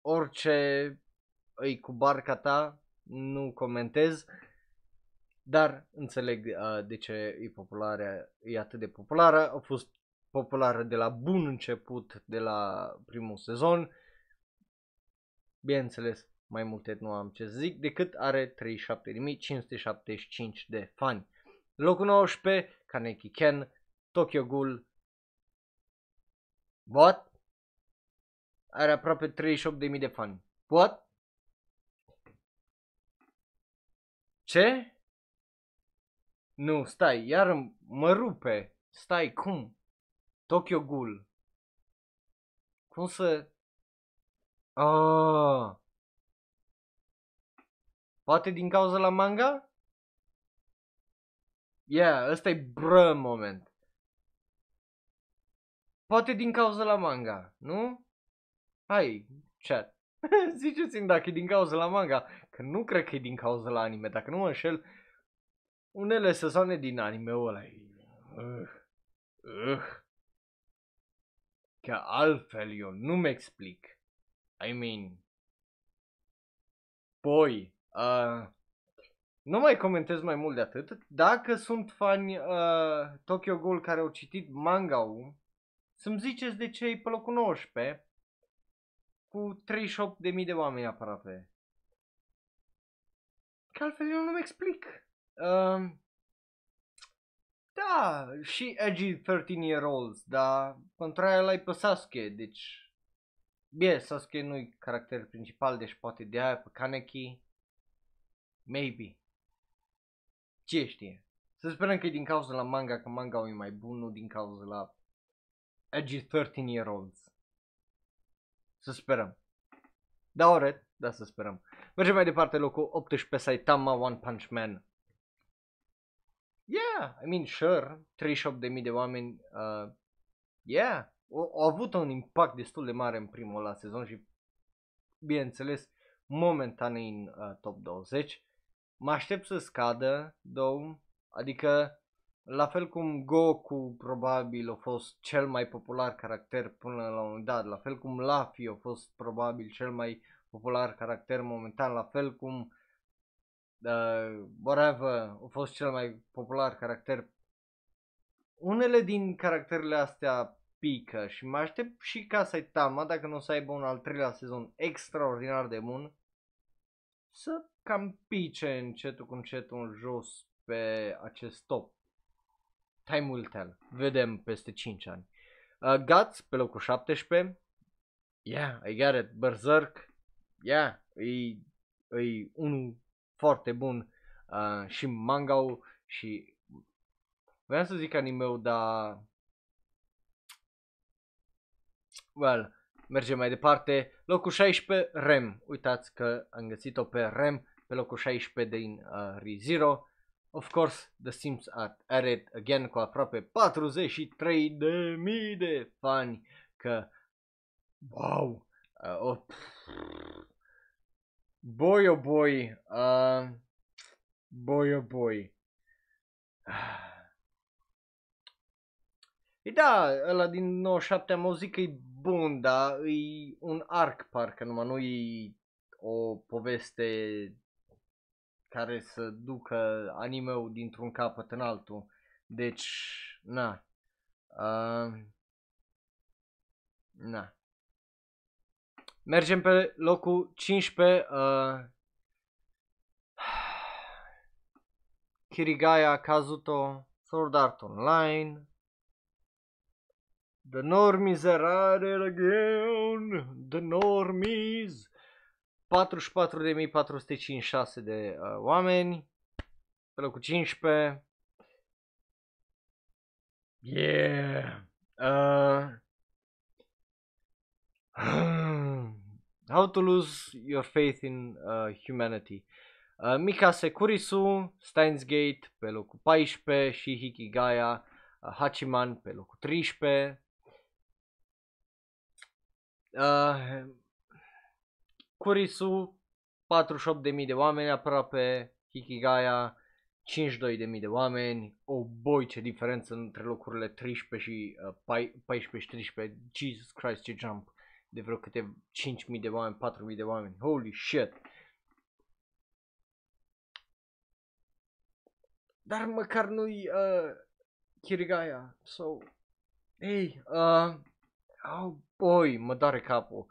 orice îi cu barca ta, nu comentez, dar înțeleg uh, de ce e populară, e atât de populară, a fost populară de la bun început, de la primul sezon, bineînțeles, mai multe nu am ce să zic, decât are 37.575 de fani. Locul 19, Kaneki Ken, Tokyo Ghoul, What? Are aproape 38.000 de fani. What? Ce? Nu, stai, iar mă rupe. Stai, cum? Tokyo Ghoul. Cum să... Oh. Poate din cauza la manga? Yeah, ăsta e bră moment. Poate din cauza la manga, nu? Hai, chat. Ziceți-mi dacă e din cauza la manga, că nu cred că e din cauza la anime. Dacă nu mă înșel, unele sezoane din anime-ul ăla e... Uh, uh. Că altfel eu nu-mi explic. I mean... Poi, uh, nu mai comentez mai mult de atât. Dacă sunt fani uh, Tokyo Ghoul care au citit manga-ul, să-mi ziceți de ce e pe locul 19 cu 38.000 de oameni aproape. Că altfel eu nu-mi explic. Uh, da, și edgy 13 year olds, dar pentru aia l-ai pe Sasuke, deci... Bine, Sasuke nu-i caracter principal, deci poate de aia pe Kaneki. Maybe. Ce știe? Să sperăm că e din cauza la manga, că manga e mai bun, nu din cauza la edgy 13 year olds. Să sperăm. Da, oret, da, să sperăm. Mergem mai departe, locul 18, Saitama One Punch Man. Yeah, I mean, sure, 38.000 de oameni, uh, yeah, au, au avut un impact destul de mare în primul la sezon și, bineînțeles, momentan în uh, top 20. Mă aștept să scadă, două, adică la fel cum Goku probabil a fost cel mai popular caracter până la un moment dat, la fel cum Luffy a fost probabil cel mai popular caracter momentan, la fel cum uh, whatever a fost cel mai popular caracter. Unele din caracterele astea pică și mă aștept și ca Saitama, dacă nu o să aibă un al treilea sezon extraordinar de bun, să cam pice încetul cu încetul în jos pe acest top. Time will tell. Vedem peste 5 ani. Uh, Guts pe locul 17. Yeah, I get it. Berserk. Yeah, e, e unul foarte bun. Uh, și manga și... Vreau să zic anime dar... Well, mergem mai departe. Locul 16, Rem. Uitați că am găsit-o pe Rem. pe locul 16 din uh, ReZero. Of course, The Sims are at it again cu aproape 43 de mii de fani, că wow, uh, oh, boy oh boy, uh, boy oh boy. E da, ăla din 97 am auzit că e bun, dar e un arc parcă numai, nu e o poveste care să ducă anime-ul dintr-un capăt în altul. Deci, na. Uh, na. Mergem pe locul 15. Uh, Kirigaya Kazuto Sword Art Online. The normies are at it again. The normies. 44.456 de uh, oameni. Pe locul 15. Yeah. Uh, how to lose your faith in uh, humanity. Uh, Mika Sekurisu, Steins Gate pe locul 14 și Hikigaya uh, Hachiman pe locul 13. Uh, Kurisu 48.000 de oameni aproape, Hikigaya 52.000 de oameni, oh boy ce diferență între locurile 13 și uh, 14 și 13, Jesus Christ ce jump de vreo câte 5.000 de oameni, 4.000 de oameni, holy shit. Dar măcar nu-i uh, Kirigaya, so, hey, uh, oh boy, mă doare capul.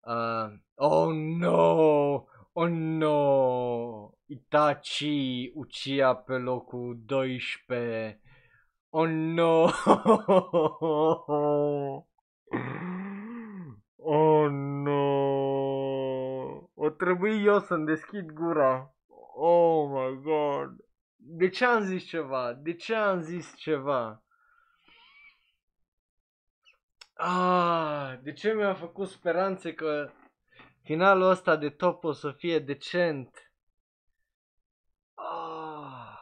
Uh, oh no! Oh no! Itachi Uchiha pe locul 12. Oh no! Oh no! O trebuie eu să-mi deschid gura. Oh my god! De ce am zis ceva? De ce am zis ceva? Ah, de ce mi-a făcut speranțe că finalul ăsta de top o să fie decent? Ah.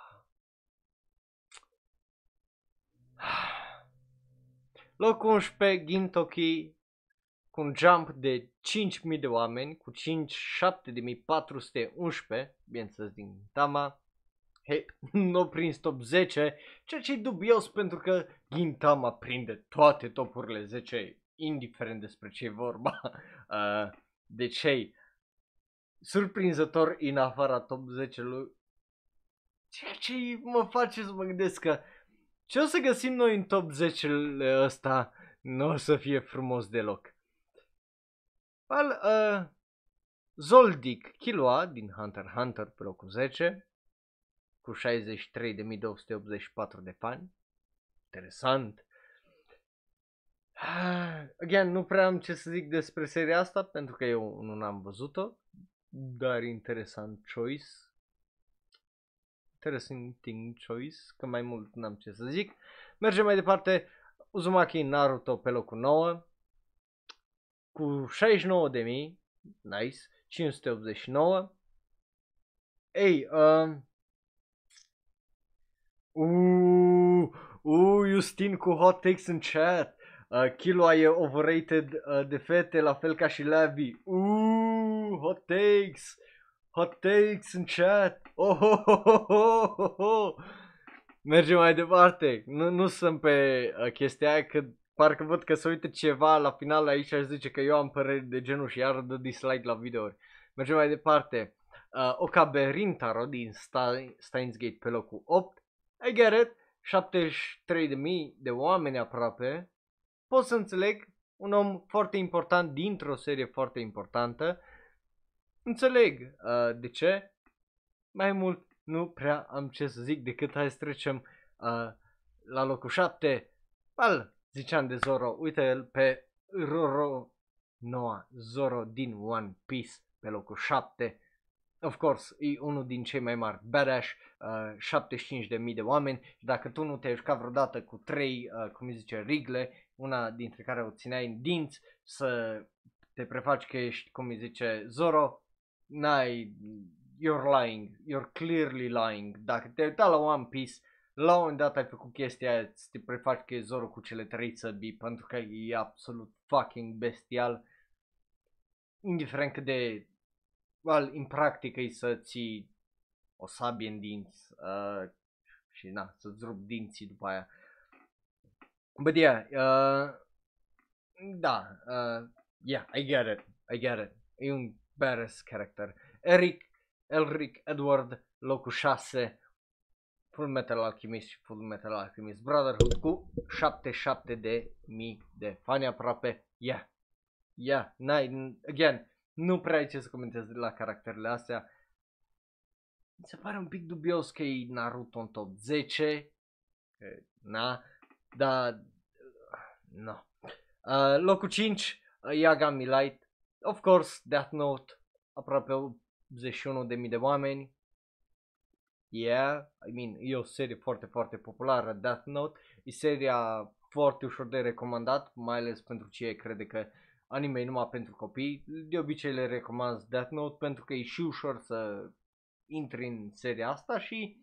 Locul 11, Gintoki, cu un jump de 5.000 de oameni, cu 5.7411, bineînțeles din Tama. Hei, nu prins top 10, ceea ce e dubios pentru că Gintama prinde toate topurile 10, indiferent despre ce e vorba. Uh, deci, hei, surprinzător în afara top 10 lui ceea ce mă face să mă gândesc că ce o să găsim noi în top 10 ăsta nu o să fie frumos deloc. Well, uh, Zoldyck Killua din Hunter x Hunter pe locul 10 cu 63.284 de fani. Interesant. Again, nu prea am ce să zic despre seria asta pentru că eu nu am văzut-o, dar interesant choice. Interesting choice, că mai mult n-am ce să zic. Mergem mai departe. Uzumaki Naruto pe locul 9 cu 69.000, nice, 589. Ei, uh, Uuu, uh, Justin cu hot takes în chat. Uh, Killua e overrated uh, de fete, la fel ca și Lavi. Uuu, hot takes. Hot takes în chat. Oh, oh, oh, oh, oh, oh. Mergem mai departe. Nu, nu sunt pe uh, chestia aia că parcă văd că se uită ceva la final aici și zice că eu am păreri de genul și iar dă dislike la videouri. Mergem mai departe. Uh, Okabe Rintaro din Steins Gate pe locul 8. I get it. 73.000 de oameni aproape. Pot să înțeleg. Un om foarte important dintr-o serie foarte importantă. Înțeleg uh, de ce. Mai mult nu prea am ce să zic decât hai să trecem uh, la locul 7. Well, ziceam de Zoro, uite el pe Roro Noa, Zoro din One Piece pe locul 7. Of course, e unul din cei mai mari badass, uh, 75.000 de oameni și dacă tu nu te-ai jucat vreodată cu 3, uh, cum zice, rigle, una dintre care o țineai în dinți, să te prefaci că ești, cum îi zice, Zoro, n-ai you're lying, you're clearly lying. Dacă te uita la One Piece, la un moment dat ai făcut chestia aia, să te prefaci că e Zoro cu cele trei săbii, pentru că e absolut fucking bestial. Indiferent cât de, well, în practică e să ții o sabie în dinți uh, și na, să-ți rup dinții după aia. But yeah, uh, da, uh, yeah, I get it, I get it. E un badass character. Eric, Elric Edward, locul 6, Full Metal Alchemist și Full Metal Alchemist Brotherhood cu 77 de mii de fani aproape. Yeah, yeah, n-ai, again, nu prea ai ce să comentez la caracterele astea. Mi se pare un pic dubios că e Naruto în top 10. Na, dar, no. Uh, locul 5, uh, Yagami Light. Of course, Death Note, aproape 81.000 de oameni. Yeah, I mean, e o serie foarte, foarte populară, Death Note. E seria foarte ușor de recomandat, mai ales pentru cei crede că anime e numai pentru copii. De obicei le recomand Death Note pentru că e și ușor să intri în seria asta și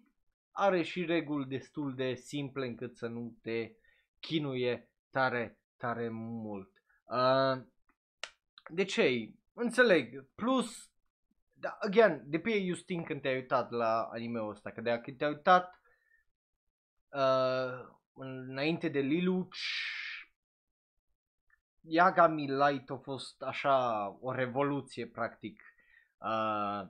are și reguli destul de simple încât să nu te chinuie tare, tare mult. Uh, de ce? Înțeleg. Plus, da, again, de pe Justin când te-ai uitat la anime-ul ăsta, că dacă te-ai uitat uh, înainte de Liluch, Yagami Light a fost așa o revoluție practic uh,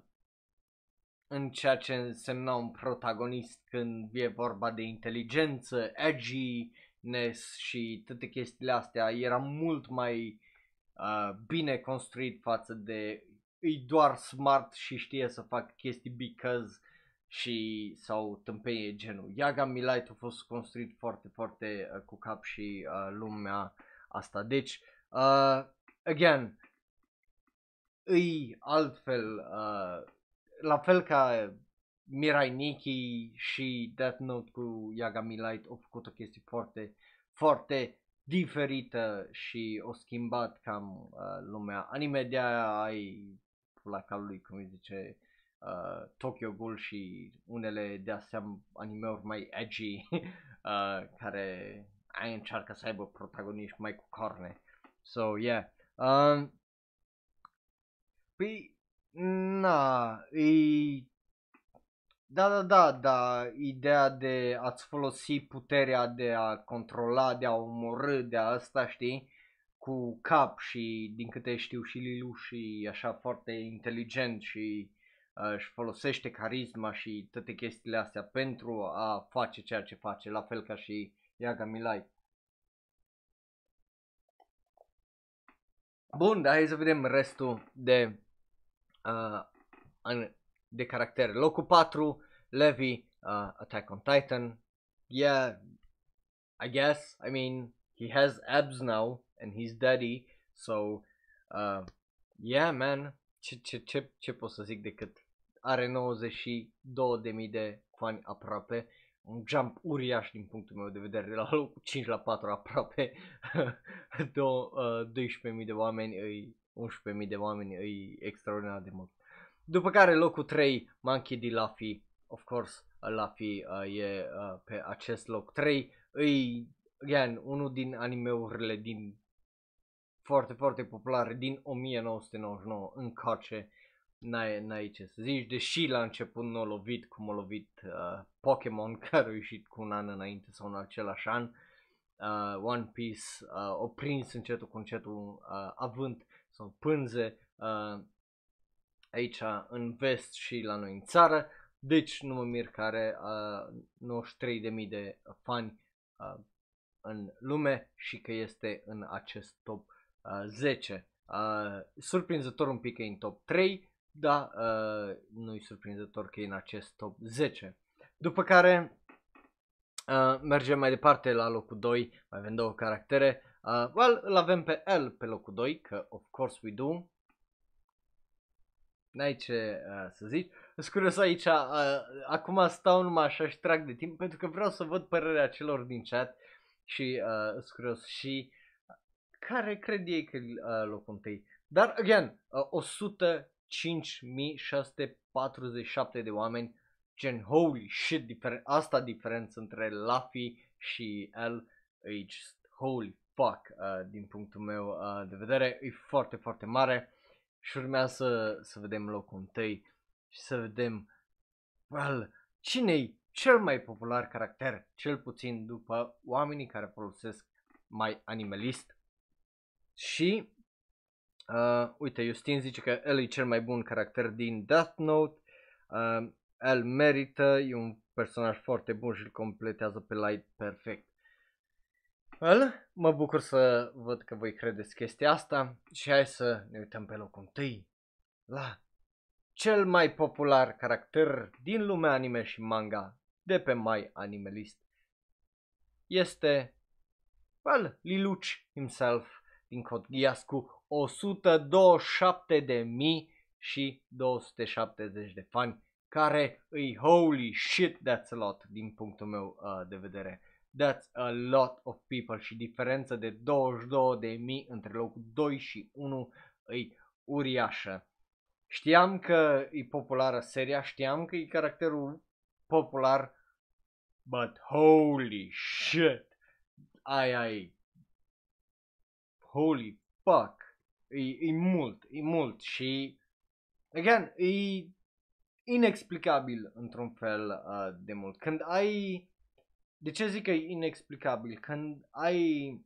în ceea ce însemna un protagonist când e vorba de inteligență, edginess și toate chestiile astea. Era mult mai uh, bine construit față de e doar smart și știe să facă chestii because și sau tâmpeie genul. Yagami Light a fost construit foarte, foarte uh, cu cap și uh, lumea asta. Deci, uh, again, îi altfel, uh, la fel ca Mirai Nikki și Death Note cu Yagami Light au făcut o chestie foarte, foarte diferită și o schimbat cam uh, lumea. Anime de aia ai la calului, cum îi zice, uh, Tokyo Ghoul și unele de astea anime-uri mai edgy uh, care ai încearcă să aibă protagoniști mai cu corne. So, yeah. Um, păi, na, e... Da, da, da, da, ideea de a-ți folosi puterea de a controla, de a omorâ, de a asta, știi? Cu cap și din câte știu și Lilu și așa foarte inteligent și uh, își folosește carisma și toate chestiile astea pentru a face ceea ce face, la fel ca și Yagami Light. Bun, dar hai să vedem restul de, uh, de caractere. Locul 4, Levi, uh, Attack on Titan. Yeah, I guess, I mean, he has abs now, and he's daddy. So, uh, yeah, man, ce, ce, ce, ce pot să zic decât are 92.000 de fani aproape, un jump uriaș din punctul meu de vedere, de la locul 5 la 4 aproape, Do, uh, 12.000 de oameni, îi 11.000 de oameni, îi extraordinar de mult. După care locul 3, Monkey D. Luffy, of course, Luffy uh, e uh, pe acest loc 3, îi, again, unul din animeurile din foarte, foarte populare din 1999 încoace, n-ai, n-ai ce să zici, deși la început nu a lovit cum a lovit uh, Pokémon care a ieșit cu un an înainte sau în același an, uh, One Piece uh, o prins încetul cu încetul uh, avânt sau pânze uh, aici în vest și la noi în țară, deci nu mă mir că are uh, 93.000 de fani uh, în lume și că este în acest top 10. Uh, surprinzător un pic că e în top 3, dar uh, nu e surprinzător că e în acest top 10. După care uh, mergem mai departe la locul 2, mai avem două caractere. Uh, well, îl avem pe L pe locul 2, că of course we do. N-ai ce uh, să zici. Sunt curios aici, uh, acum stau numai așa și trag de timp pentru că vreau să văd părerea celor din chat și uh, sunt curios și care cred ei că uh, locul întâi. Dar, again, uh, 150 5647 de oameni, gen holy shit, difer- asta diferență între Luffy și el, e just holy fuck uh, din punctul meu uh, de vedere, e foarte, foarte mare și urmează să, să vedem locul întâi și să vedem, well, cine cel mai popular caracter, cel puțin după oamenii care folosesc mai animalist. Și, uh, uite, Justin zice că el e cel mai bun caracter din Death Note, uh, el merită, e un personaj foarte bun și îl completează pe Light perfect. Well, mă bucur să văd că voi credeți chestia asta și hai să ne uităm pe locul întâi la cel mai popular caracter din lumea anime și manga de pe My Animalist. Este, well, Liluci himself din Code Geass cu 127.000 și 270 de fani care îi holy shit that's a lot din punctul meu uh, de vedere. That's a lot of people și diferența de 22.000 între locul 2 și 1 îi uriașă. Știam că e populară seria, știam că e caracterul popular, but holy shit, ai ai, holy fuck, e, e mult, e mult și, again, e inexplicabil într-un fel uh, de mult. Când ai, de ce zic că e inexplicabil? Când ai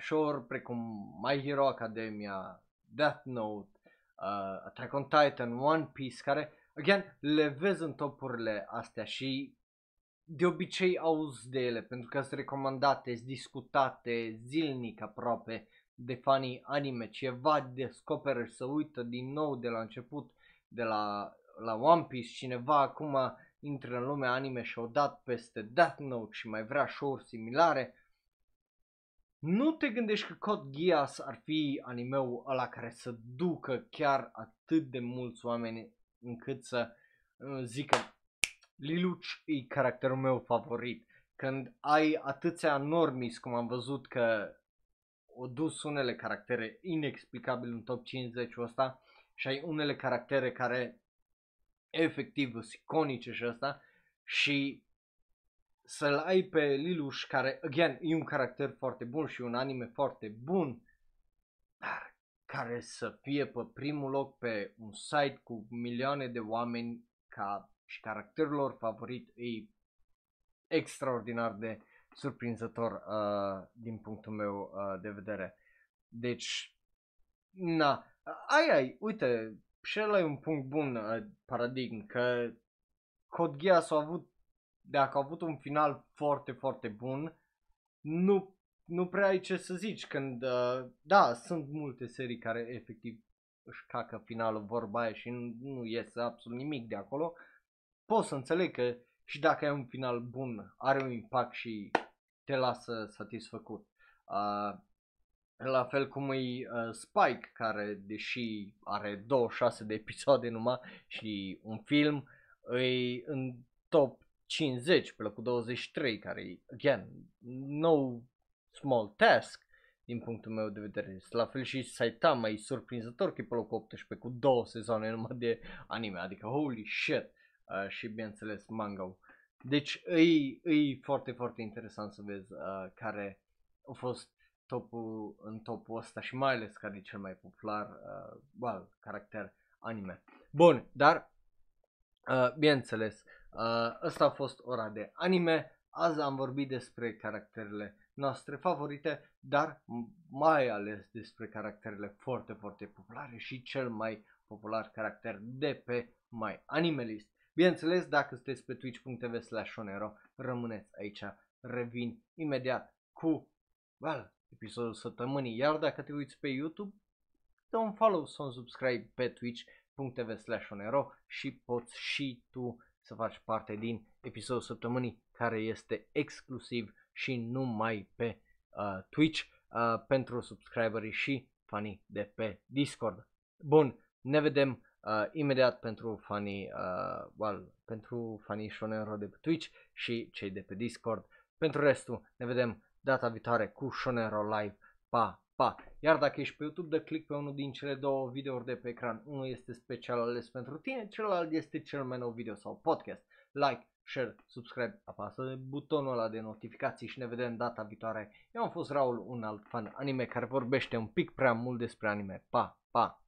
show precum My Hero Academia, Death Note, uh, Attack on Titan, One Piece, care, again, le vezi în topurile astea și de obicei auzi de ele, pentru că sunt recomandate, sunt discutate zilnic aproape de fanii anime, ceva descoperă și să uită din nou de la început, de la, la One Piece, cineva acum intră în lumea anime și au dat peste Death Note și mai vrea show-uri similare, nu te gândești că Code Geass ar fi animeul ăla care să ducă chiar atât de mulți oameni încât să uh, zică Liluci e caracterul meu favorit. Când ai atâția normis cum am văzut că o dus unele caractere inexplicabil în top 50 ăsta și ai unele caractere care efectiv sunt iconice și ăsta și să-l ai pe Liluș, care, again, e un caracter foarte bun și un anime foarte bun, dar care să fie pe primul loc pe un site cu milioane de oameni ca și caracterul lor favorit e extraordinar de surprinzător uh, din punctul meu uh, de vedere. Deci, na, ai, ai, uite, și ăla e un punct bun, uh, paradigm, că Code Geass a avut dacă au avut un final foarte, foarte bun, nu, nu prea ai ce să zici când, uh, da, sunt multe serii care efectiv își cacă finalul vorba aia și nu, nu iese absolut nimic de acolo, pot să înțeleg că și dacă ai un final bun, are un impact și te lasă satisfăcut. Uh, la fel cum e uh, Spike, care deși are 26 de episoade numai și un film, e în top 50 pe locul 23, care e, again, no small task din punctul meu de vedere. La fel și Saitama e surprinzător că e pe locul 18 cu două sezoane numai de anime, adică holy shit uh, și bineînțeles manga Deci e, e foarte, foarte interesant să vezi uh, care a fost topul în topul ăsta și mai ales care e cel mai popular uh, well, caracter anime. Bun, dar uh, bineînțeles, Uh, ăsta a fost ora de anime. Azi am vorbit despre caracterele noastre favorite, dar mai ales despre caracterele foarte, foarte populare și cel mai popular caracter de pe My Anime List. Bineînțeles, dacă sunteți pe twitch.tv slash onero, rămâneți aici, revin imediat cu, well, episodul săptămânii. Iar dacă te uiți pe YouTube, dă un follow sau un subscribe pe twitch.tv slash onero și poți și tu să faci parte din episodul săptămânii care este exclusiv și numai pe uh, Twitch uh, pentru subscriberii și fanii de pe Discord. Bun, ne vedem uh, imediat pentru fanii, uh, well, pentru fanii Shonero de pe Twitch și cei de pe Discord. Pentru restul ne vedem data viitoare cu Shonero Live. Pa, pa! Pa! Iar dacă ești pe YouTube, dă click pe unul din cele două videouri de pe ecran. Unul este special ales pentru tine, celălalt este cel mai nou video sau podcast. Like, share, subscribe, apasă butonul ăla de notificații și ne vedem data viitoare. Eu am fost Raul, un alt fan anime care vorbește un pic prea mult despre anime. Pa, pa!